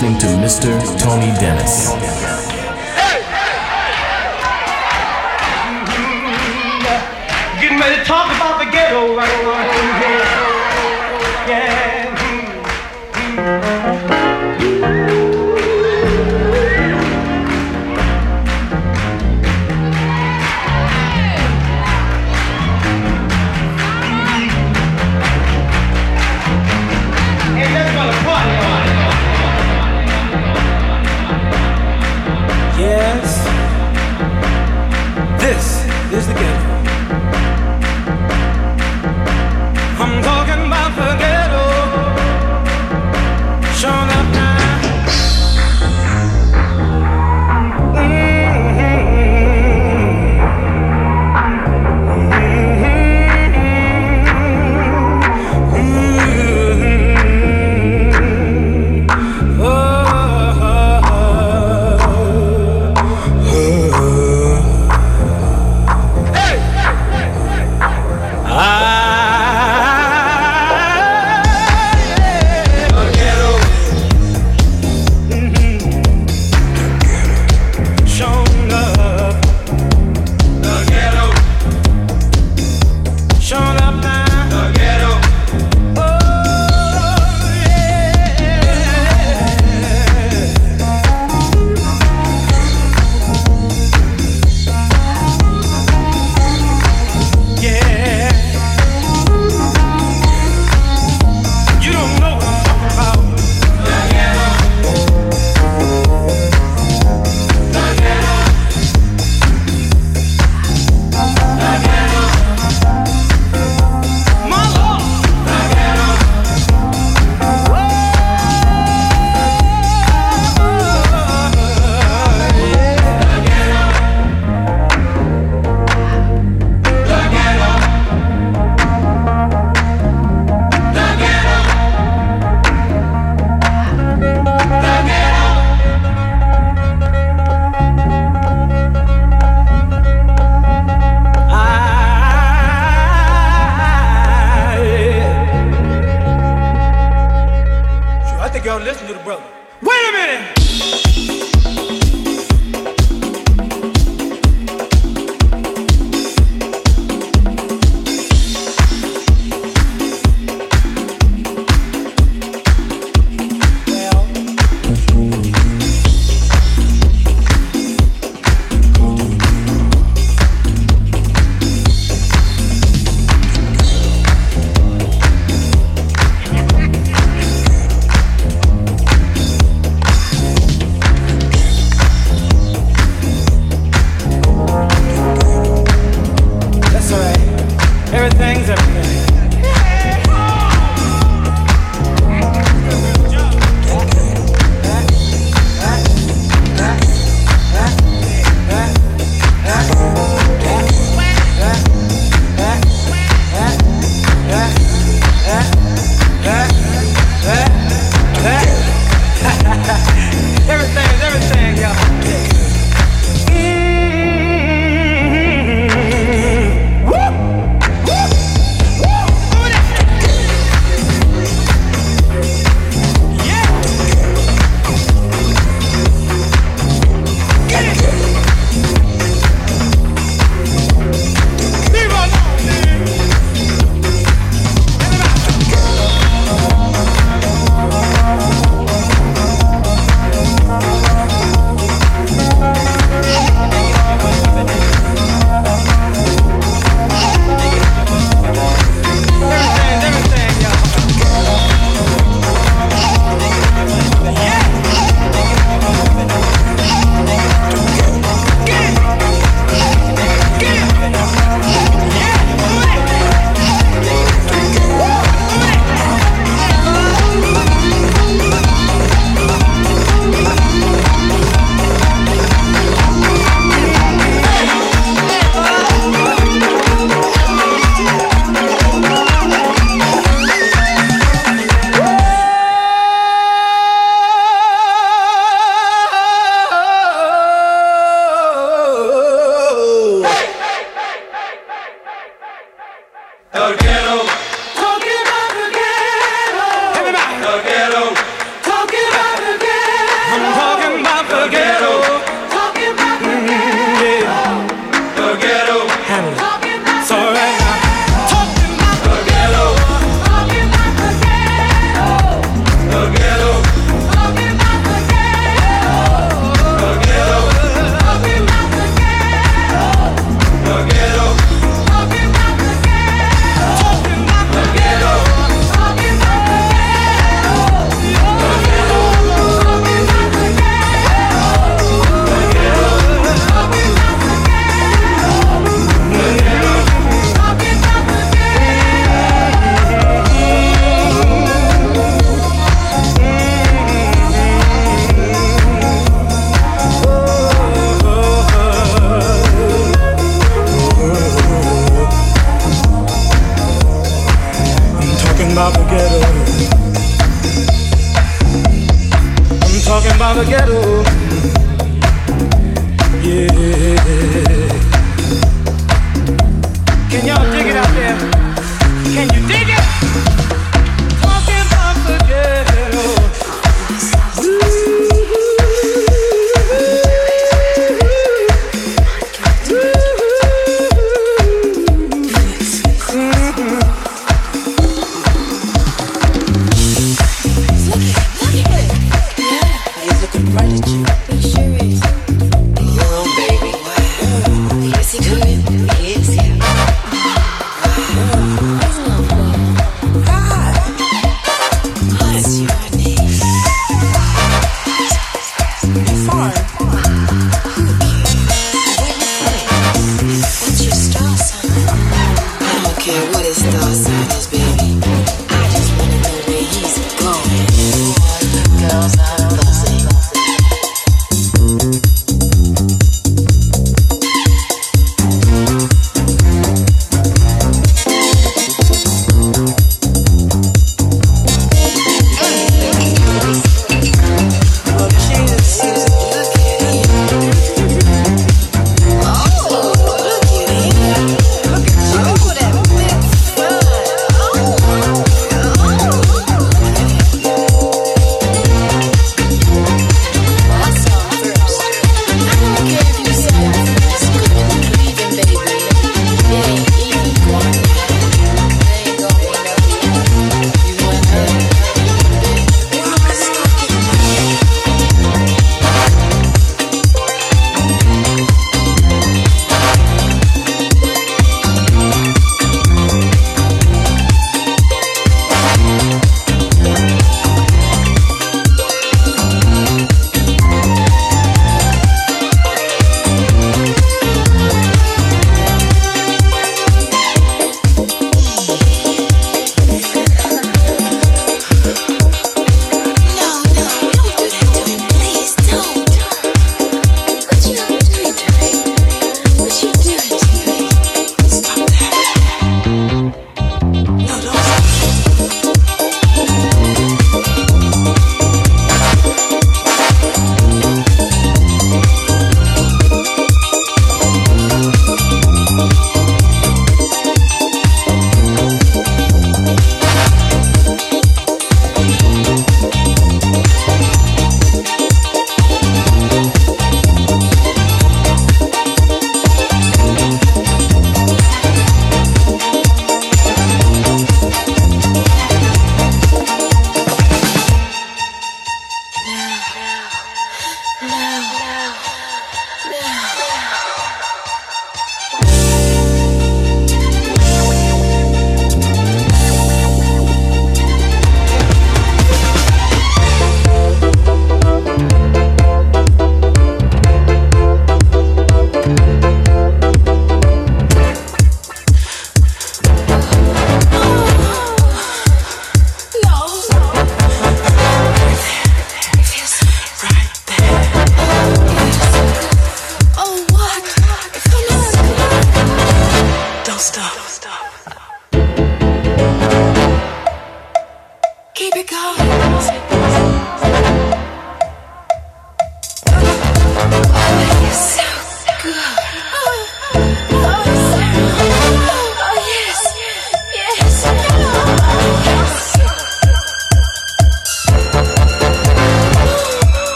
Listening to Mr. Tony Dennis.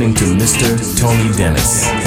Listening to Mr. Tony Dennis.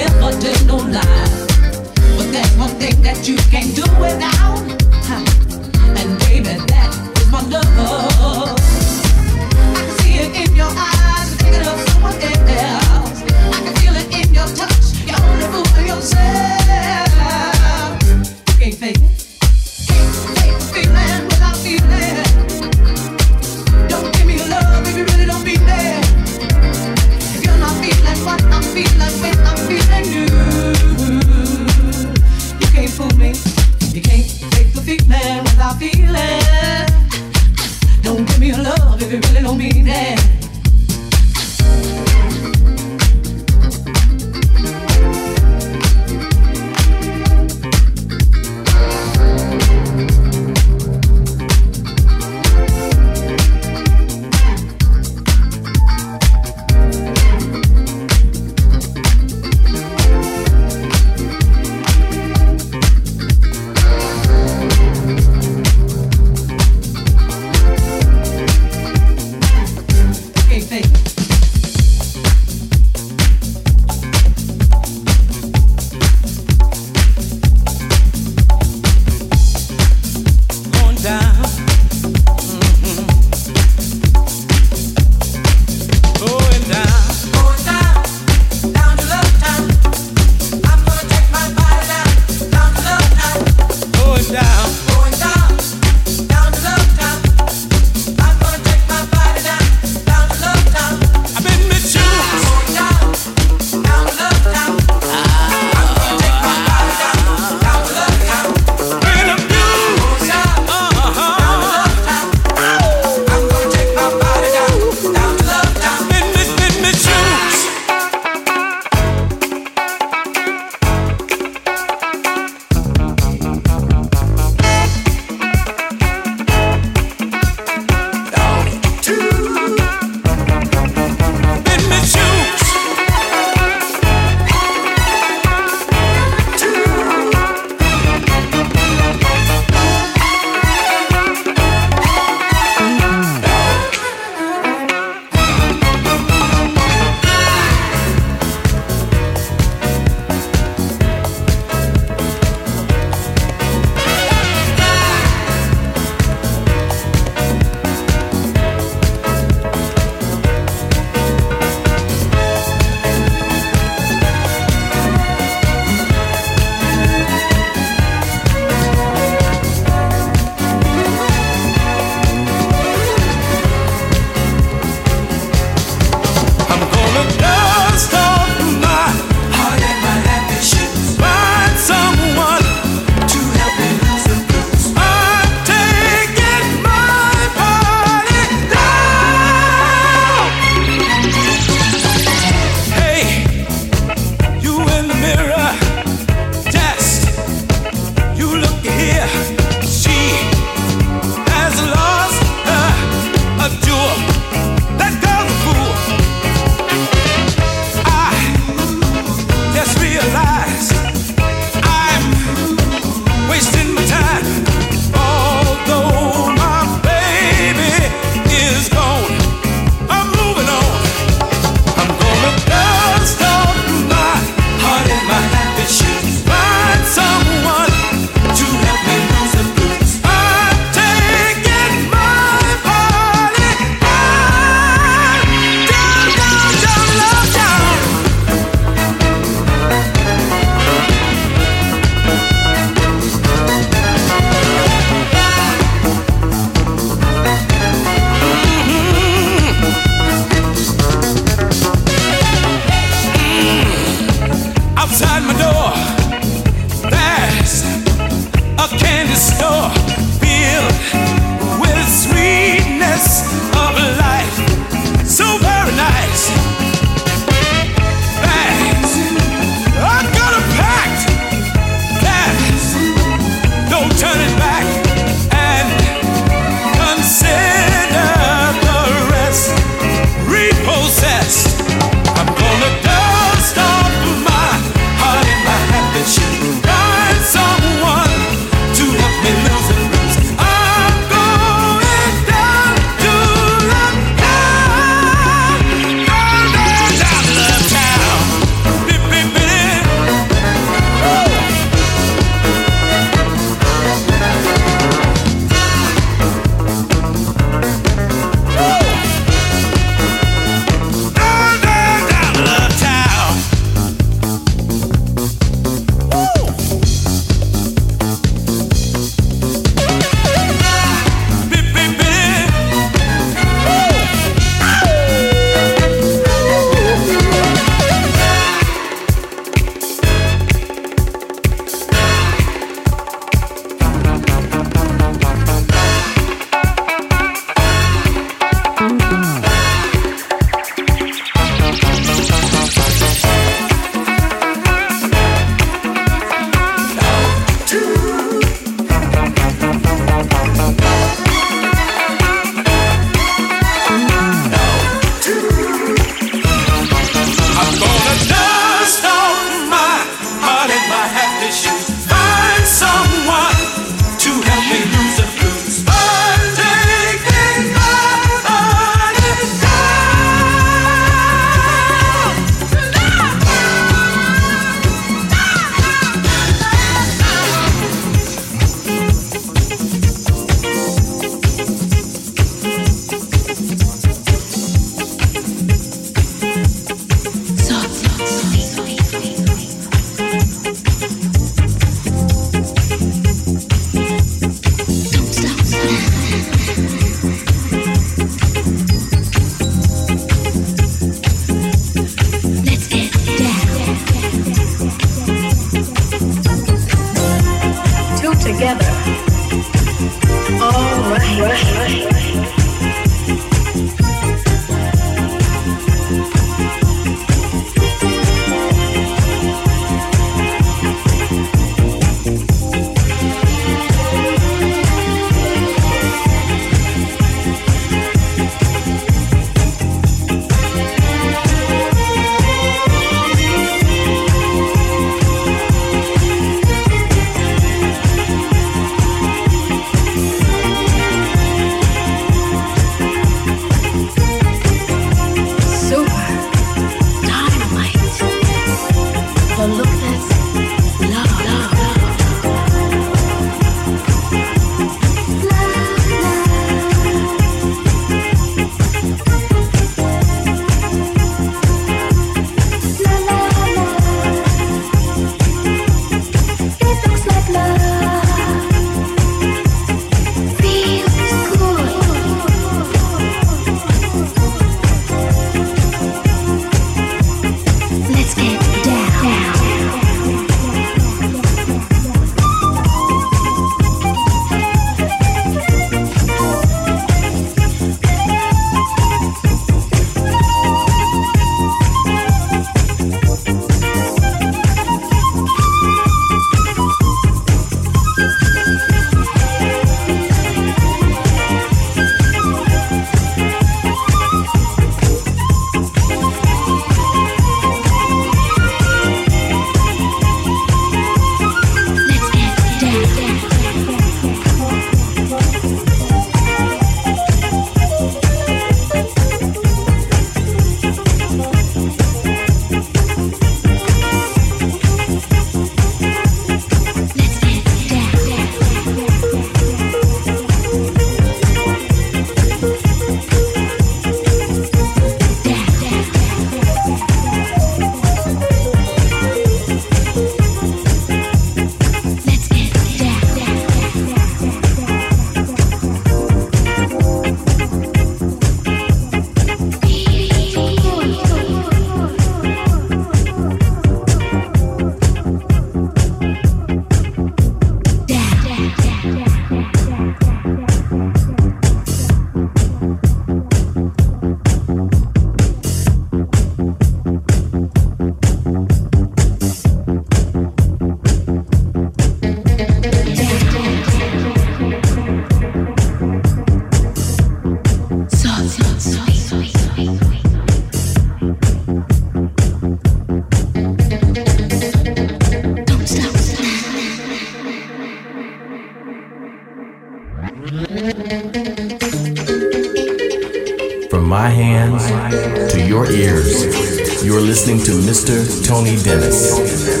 Tony Dennis.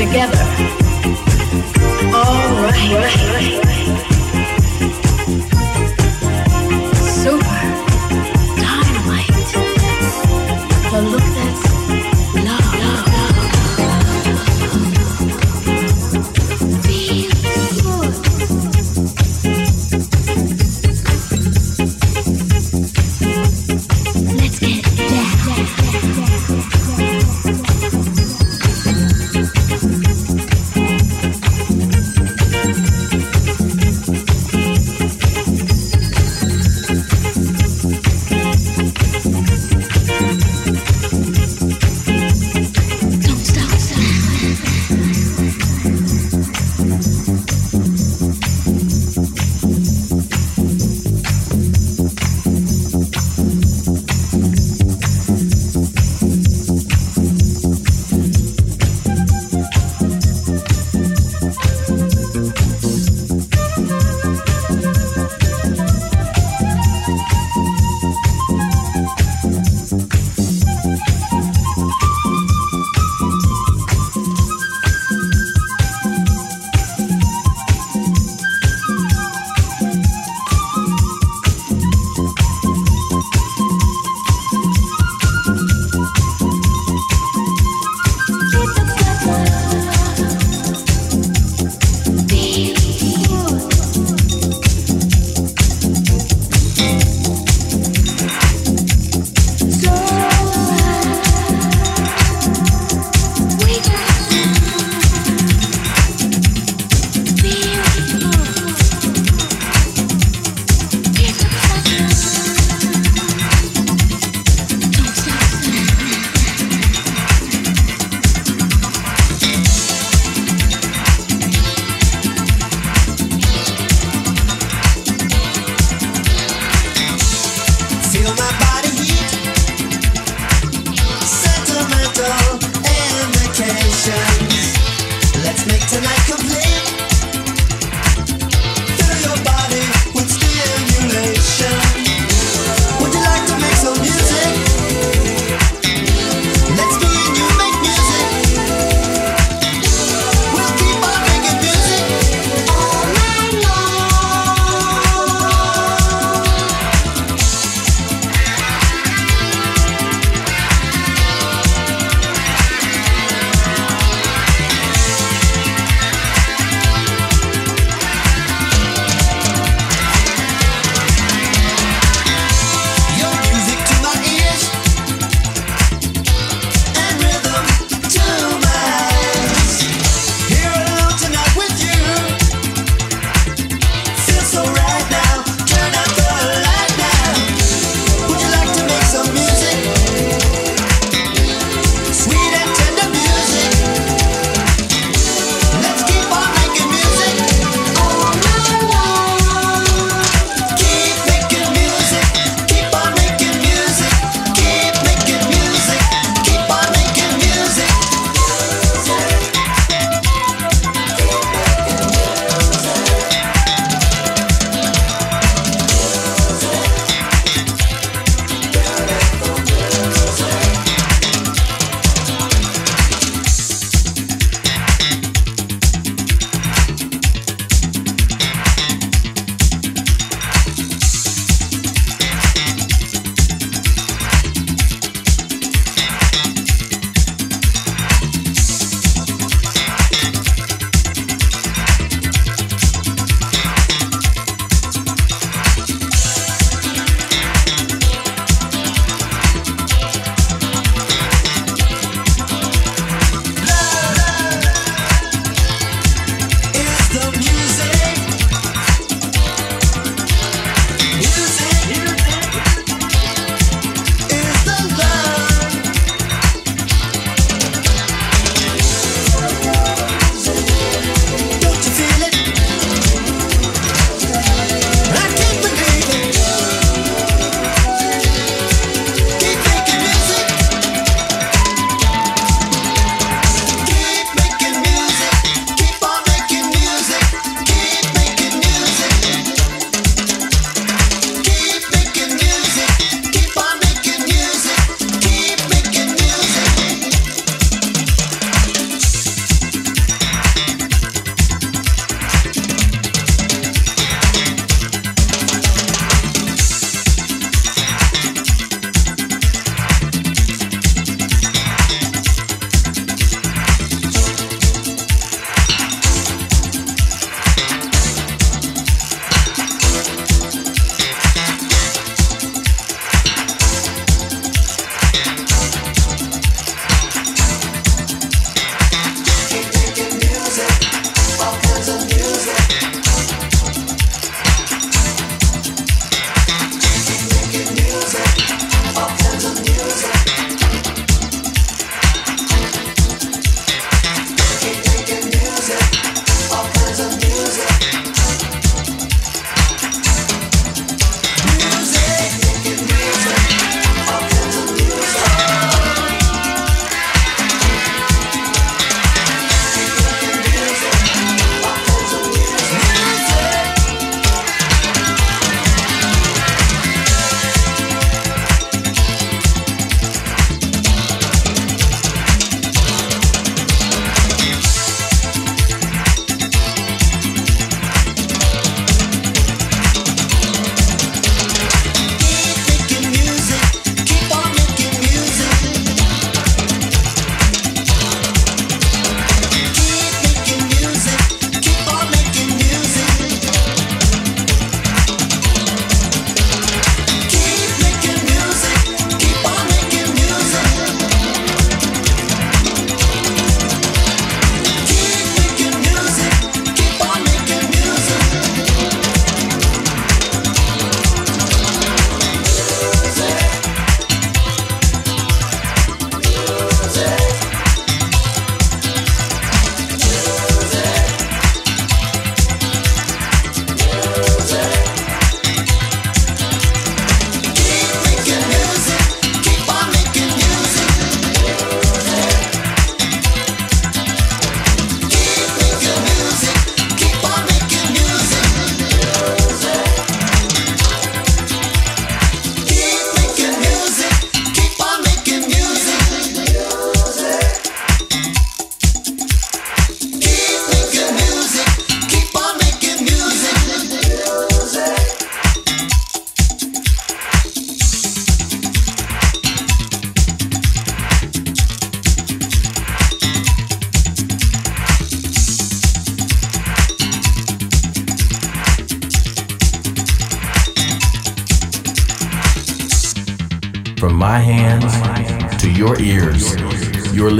together. All right.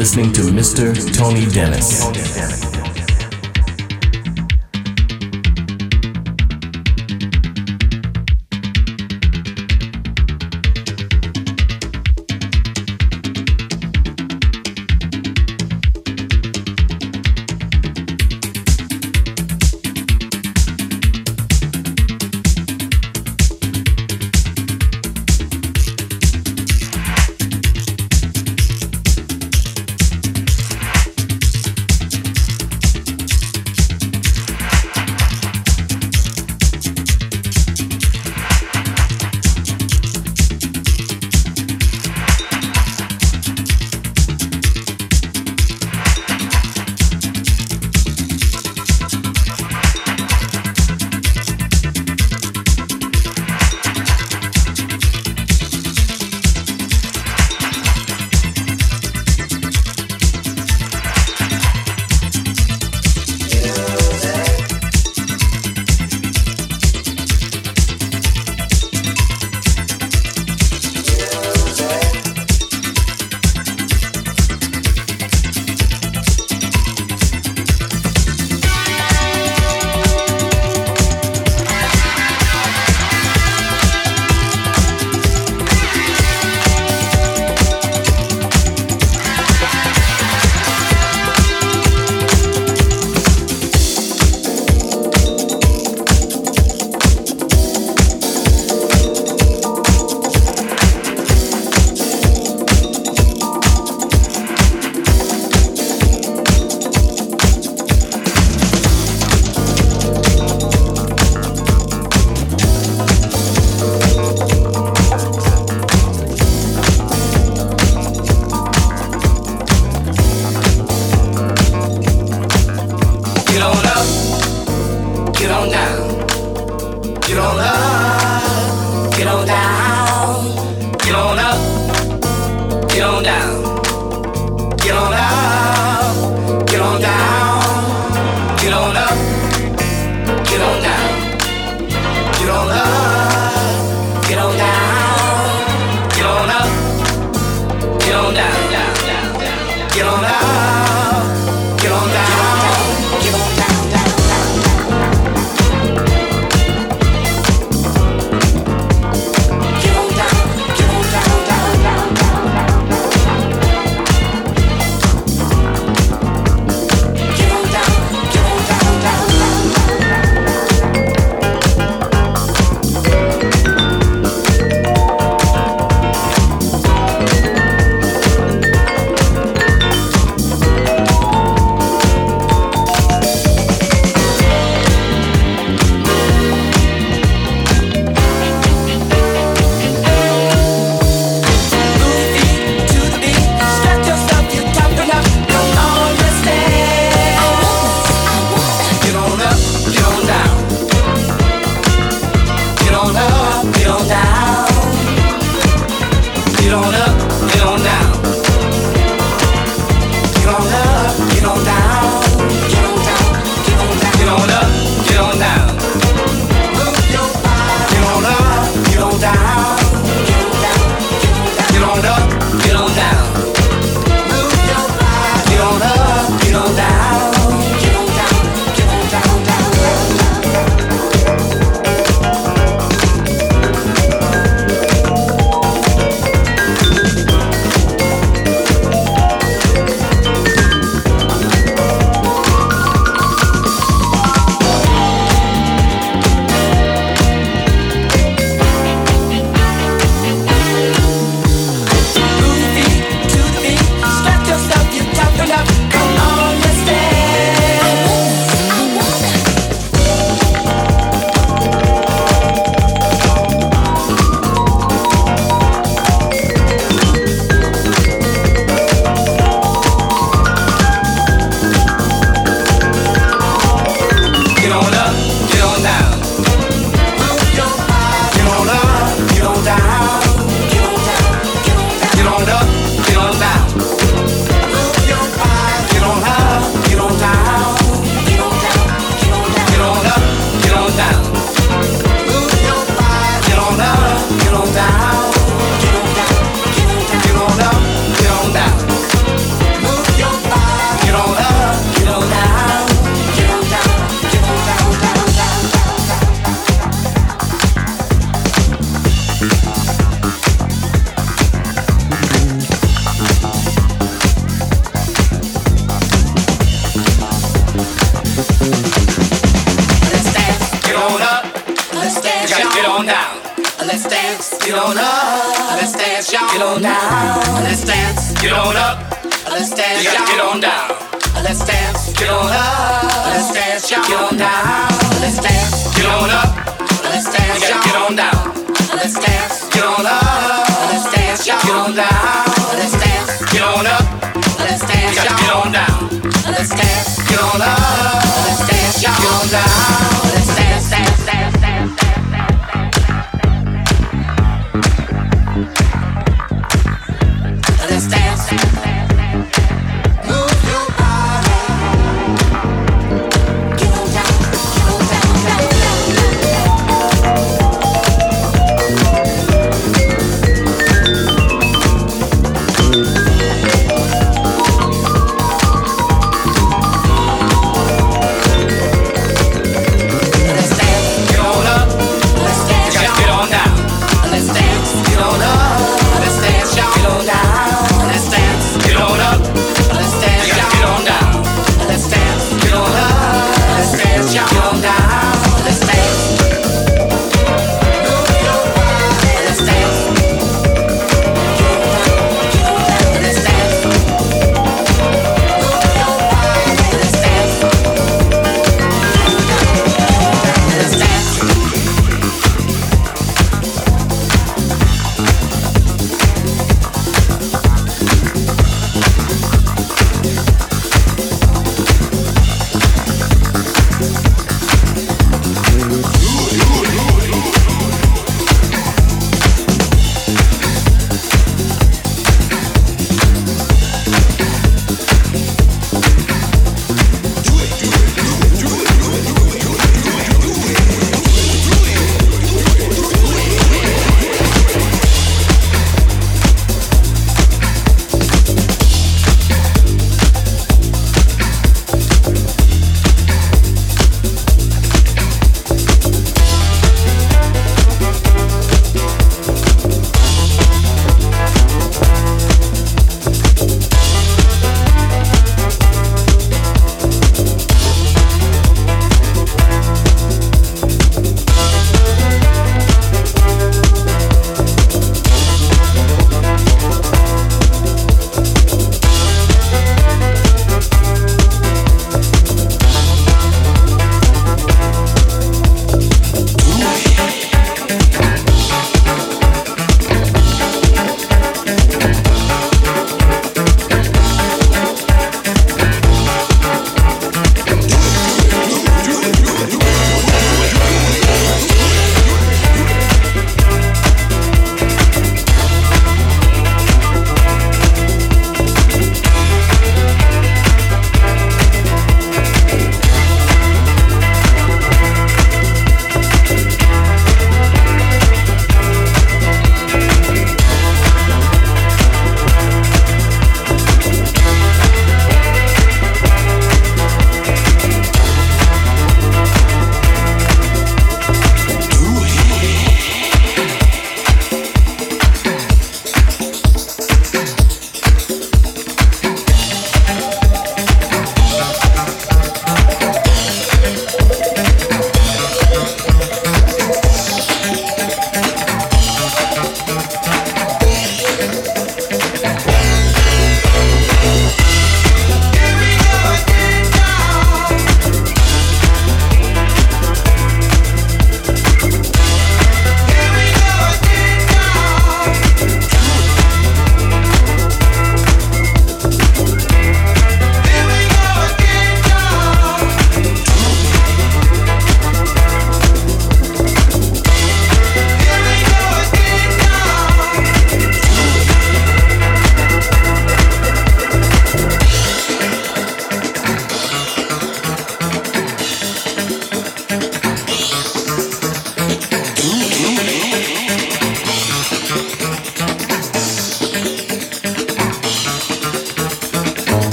Listening to Mr. Tony Dennis. Down. Let's dance, get on up. Let's dance, y'all. Get on down. Let's dance, get on up. Let's dance, y'all. Get on down. Let's dance, get on up. Let's dance, y'all. Get on down. Let's dance, get on up. Let's dance, y'all. Get on down. Let's dance, get on up. Let's dance, y'all. Get on down. Let's dance, get on up. Let's dance, y'all. Get on down. Let's dance, get on up. Let's dance, y'all. Get on down. Let's dance, dance,